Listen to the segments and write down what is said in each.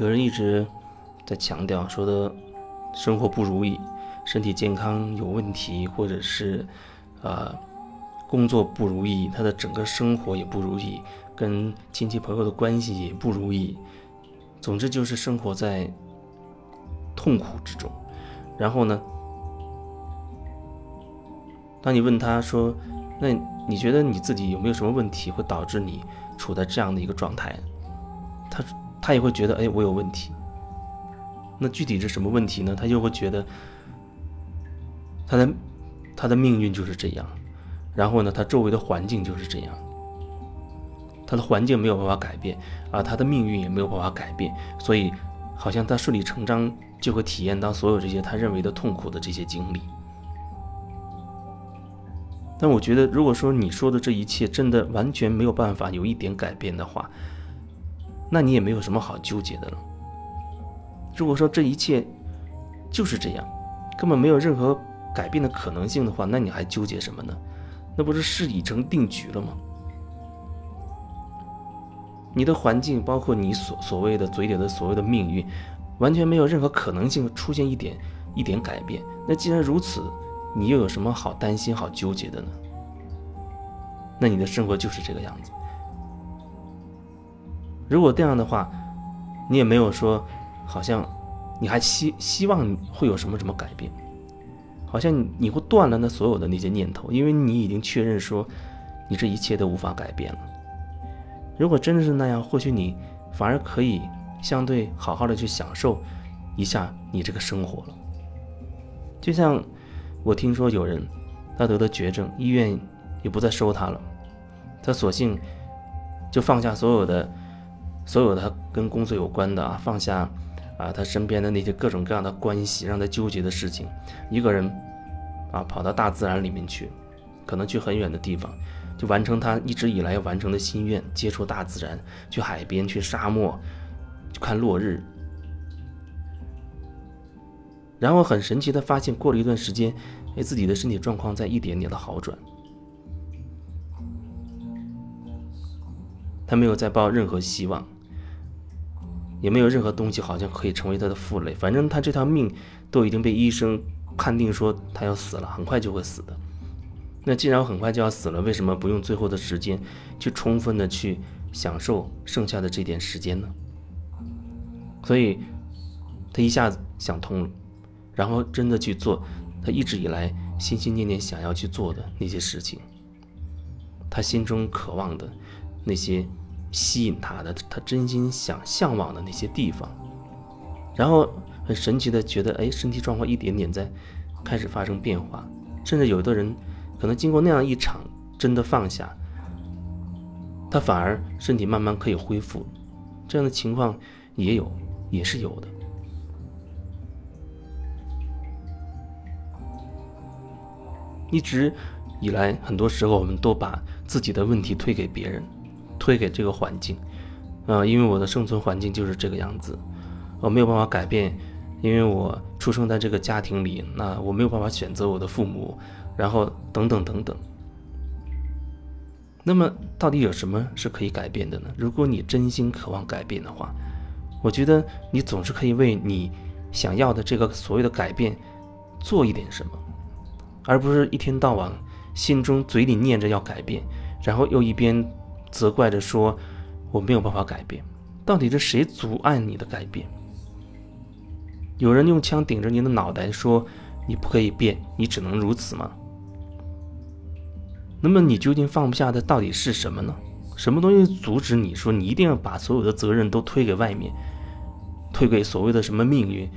有人一直在强调说的，生活不如意，身体健康有问题，或者是，呃，工作不如意，他的整个生活也不如意，跟亲戚朋友的关系也不如意，总之就是生活在痛苦之中。然后呢，当你问他说，那你觉得你自己有没有什么问题会导致你处在这样的一个状态？他也会觉得，哎，我有问题。那具体是什么问题呢？他就会觉得，他的他的命运就是这样，然后呢，他周围的环境就是这样，他的环境没有办法改变，啊，他的命运也没有办法改变，所以好像他顺理成章就会体验到所有这些他认为的痛苦的这些经历。但我觉得，如果说你说的这一切真的完全没有办法有一点改变的话，那你也没有什么好纠结的了。如果说这一切就是这样，根本没有任何改变的可能性的话，那你还纠结什么呢？那不是事已成定局了吗？你的环境，包括你所所谓的嘴里的所谓的命运，完全没有任何可能性出现一点一点改变。那既然如此，你又有什么好担心、好纠结的呢？那你的生活就是这个样子。如果这样的话，你也没有说，好像你还希希望会有什么什么改变，好像你会断了那所有的那些念头，因为你已经确认说，你这一切都无法改变了。如果真的是那样，或许你反而可以相对好好的去享受一下你这个生活了。就像我听说有人他得了绝症，医院也不再收他了，他索性就放下所有的。所有他跟工作有关的啊，放下啊，他身边的那些各种各样的关系，让他纠结的事情，一个人啊，跑到大自然里面去，可能去很远的地方，就完成他一直以来要完成的心愿，接触大自然，去海边，去沙漠，去看落日。然后很神奇的发现，过了一段时间，哎，自己的身体状况在一点点的好转。他没有再抱任何希望，也没有任何东西好像可以成为他的负累。反正他这条命都已经被医生判定说他要死了，很快就会死的。那既然很快就要死了，为什么不用最后的时间去充分的去享受剩下的这点时间呢？所以，他一下子想通了，然后真的去做他一直以来心心念念想要去做的那些事情，他心中渴望的那些。吸引他的，他真心想向往的那些地方，然后很神奇的觉得，哎，身体状况一点点在开始发生变化，甚至有的人可能经过那样一场真的放下，他反而身体慢慢可以恢复，这样的情况也有，也是有的。一直以来，很多时候我们都把自己的问题推给别人。推给这个环境，啊，因为我的生存环境就是这个样子，我没有办法改变，因为我出生在这个家庭里，那我没有办法选择我的父母，然后等等等等。那么，到底有什么是可以改变的呢？如果你真心渴望改变的话，我觉得你总是可以为你想要的这个所谓的改变做一点什么，而不是一天到晚心中嘴里念着要改变，然后又一边。责怪着说：“我没有办法改变，到底是谁阻碍你的改变？有人用枪顶着你的脑袋说：‘你不可以变，你只能如此吗？’那么你究竟放不下的到底是什么呢？什么东西阻止你说你一定要把所有的责任都推给外面，推给所谓的什么命运，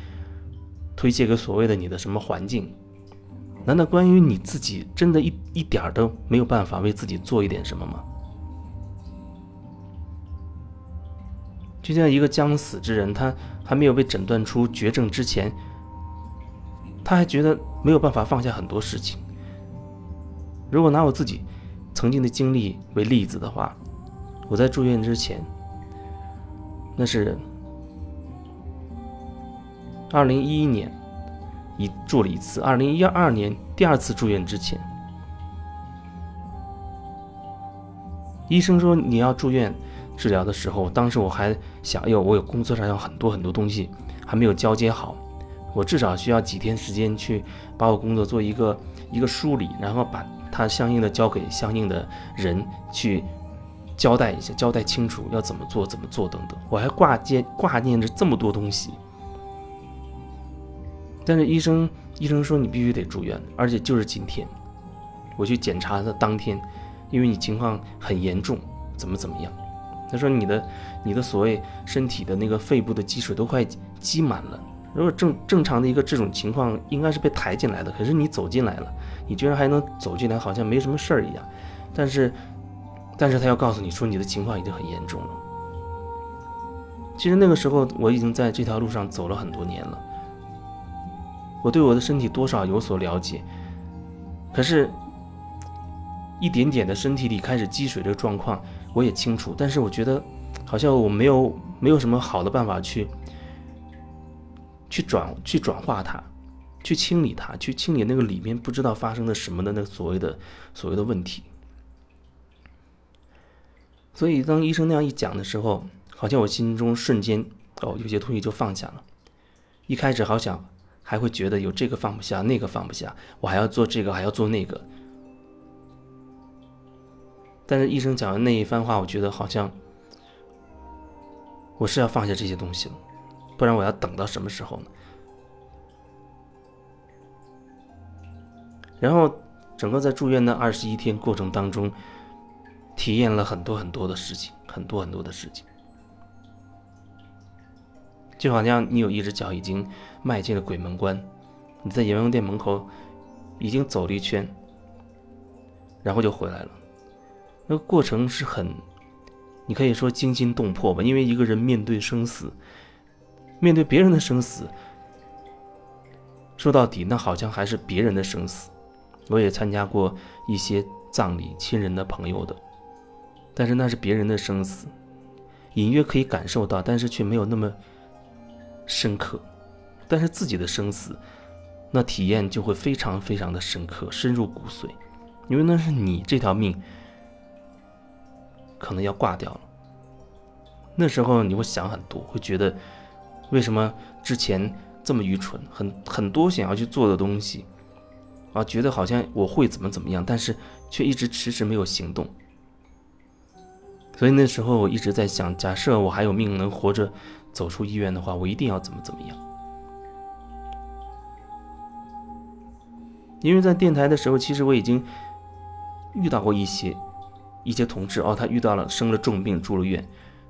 推卸给所谓的你的什么环境？难道关于你自己真的一一点都没有办法为自己做一点什么吗？”就像一个将死之人，他还没有被诊断出绝症之前，他还觉得没有办法放下很多事情。如果拿我自己曾经的经历为例子的话，我在住院之前，那是二零一一年一住了一次，二零一二年第二次住院之前，医生说你要住院。治疗的时候，当时我还想，哎呦，我有工作上有很多很多东西还没有交接好，我至少需要几天时间去把我工作做一个一个梳理，然后把它相应的交给相应的人去交代一下，交代清楚要怎么做，怎么做等等。我还挂接挂念着这么多东西，但是医生医生说你必须得住院，而且就是今天。我去检查的当天，因为你情况很严重，怎么怎么样？他说你的你的所谓身体的那个肺部的积水都快积满了。如果正正常的一个这种情况，应该是被抬进来的，可是你走进来了，你居然还能走进来，好像没什么事儿一样。但是，但是他要告诉你说你的情况已经很严重了。其实那个时候我已经在这条路上走了很多年了，我对我的身体多少有所了解，可是。一点点的身体里开始积水的状况，我也清楚，但是我觉得好像我没有没有什么好的办法去去转去转化它，去清理它，去清理那个里面不知道发生了什么的那个所谓的所谓的问题。所以当医生那样一讲的时候，好像我心中瞬间哦有些东西就放下了。一开始好像还会觉得有这个放不下，那个放不下，我还要做这个，还要做那个。但是医生讲的那一番话，我觉得好像我是要放下这些东西了，不然我要等到什么时候呢？然后整个在住院的二十一天过程当中，体验了很多很多的事情，很多很多的事情，就好像你有一只脚已经迈进了鬼门关，你在阎王殿门口已经走了一圈，然后就回来了。那个过程是很，你可以说惊心动魄吧，因为一个人面对生死，面对别人的生死，说到底，那好像还是别人的生死。我也参加过一些葬礼，亲人的朋友的，但是那是别人的生死，隐约可以感受到，但是却没有那么深刻。但是自己的生死，那体验就会非常非常的深刻，深入骨髓，因为那是你这条命。可能要挂掉了。那时候你会想很多，会觉得为什么之前这么愚蠢，很很多想要去做的东西啊，觉得好像我会怎么怎么样，但是却一直迟迟没有行动。所以那时候我一直在想，假设我还有命能活着走出医院的话，我一定要怎么怎么样。因为在电台的时候，其实我已经遇到过一些。一些同志哦，他遇到了生了重病住了院，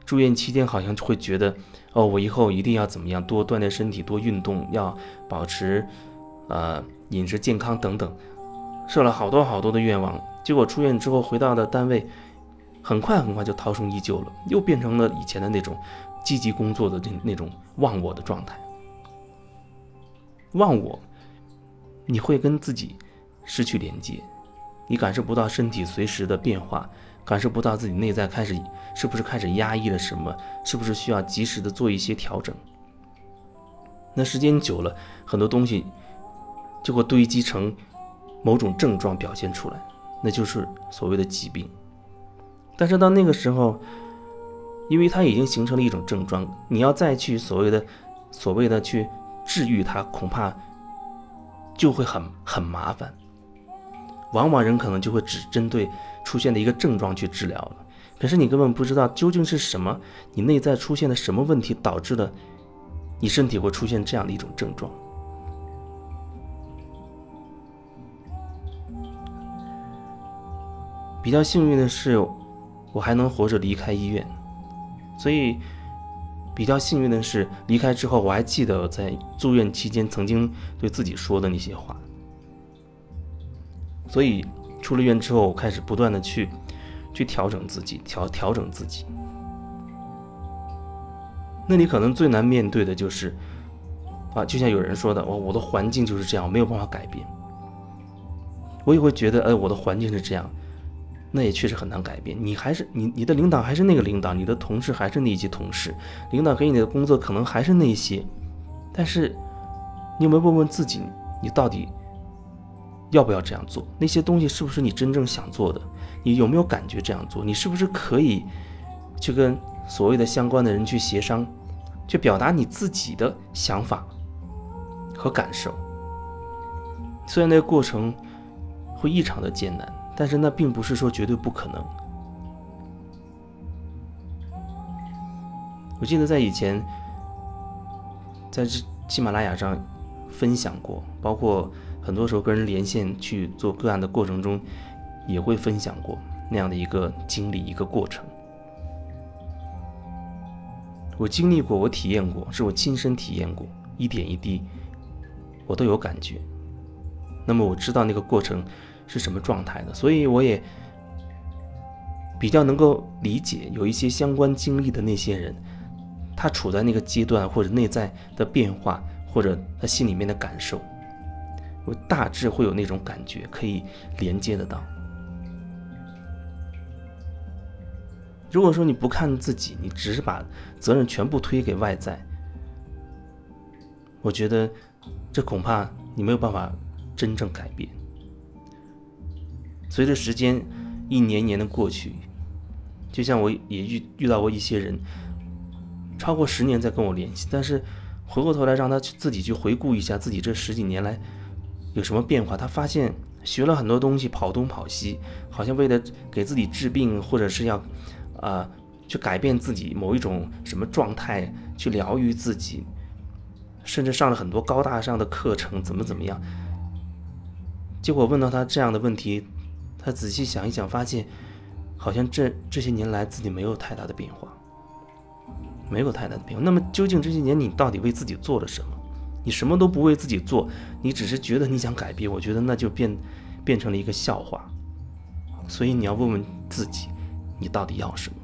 住院期间好像就会觉得哦，我以后一定要怎么样，多锻炼身体，多运动，要保持呃饮食健康等等，设了好多好多的愿望。结果出院之后回到了单位，很快很快就涛声依旧了，又变成了以前的那种积极工作的那那种忘我的状态。忘我，你会跟自己失去连接。你感受不到身体随时的变化，感受不到自己内在开始是不是开始压抑了什么，是不是需要及时的做一些调整。那时间久了，很多东西就会堆积成某种症状表现出来，那就是所谓的疾病。但是到那个时候，因为它已经形成了一种症状，你要再去所谓的所谓的去治愈它，恐怕就会很很麻烦。往往人可能就会只针对出现的一个症状去治疗了，可是你根本不知道究竟是什么，你内在出现的什么问题导致了你身体会出现这样的一种症状。比较幸运的是，我还能活着离开医院，所以比较幸运的是，离开之后我还记得在住院期间曾经对自己说的那些话。所以出了院之后，我开始不断的去，去调整自己，调调整自己。那你可能最难面对的就是，啊，就像有人说的，我我的环境就是这样，没有办法改变。我也会觉得，哎，我的环境是这样，那也确实很难改变。你还是你，你的领导还是那个领导，你的同事还是那一些同事，领导给你的工作可能还是那些，但是，你有没有问问自己，你到底？要不要这样做？那些东西是不是你真正想做的？你有没有感觉这样做？你是不是可以去跟所谓的相关的人去协商，去表达你自己的想法和感受。虽然那个过程会异常的艰难，但是那并不是说绝对不可能。我记得在以前，在喜马拉雅上分享过，包括很多时候跟人连线去做个案的过程中，也会分享过那样的一个经历、一个过程。我经历过，我体验过，是我亲身体验过，一点一滴，我都有感觉。那么我知道那个过程是什么状态的，所以我也比较能够理解有一些相关经历的那些人，他处在那个阶段或者内在的变化，或者他心里面的感受，我大致会有那种感觉，可以连接得到。如果说你不看自己，你只是把责任全部推给外在，我觉得这恐怕你没有办法真正改变。随着时间一年年的过去，就像我也遇遇到过一些人，超过十年在跟我联系，但是回过头来让他去自己去回顾一下自己这十几年来有什么变化，他发现学了很多东西，跑东跑西，好像为了给自己治病，或者是要。啊，去改变自己某一种什么状态，去疗愈自己，甚至上了很多高大上的课程，怎么怎么样？结果问到他这样的问题，他仔细想一想，发现好像这这些年来自己没有太大的变化，没有太大的变化。那么究竟这些年你到底为自己做了什么？你什么都不为自己做，你只是觉得你想改变，我觉得那就变变成了一个笑话。所以你要问问自己。你到底要什么？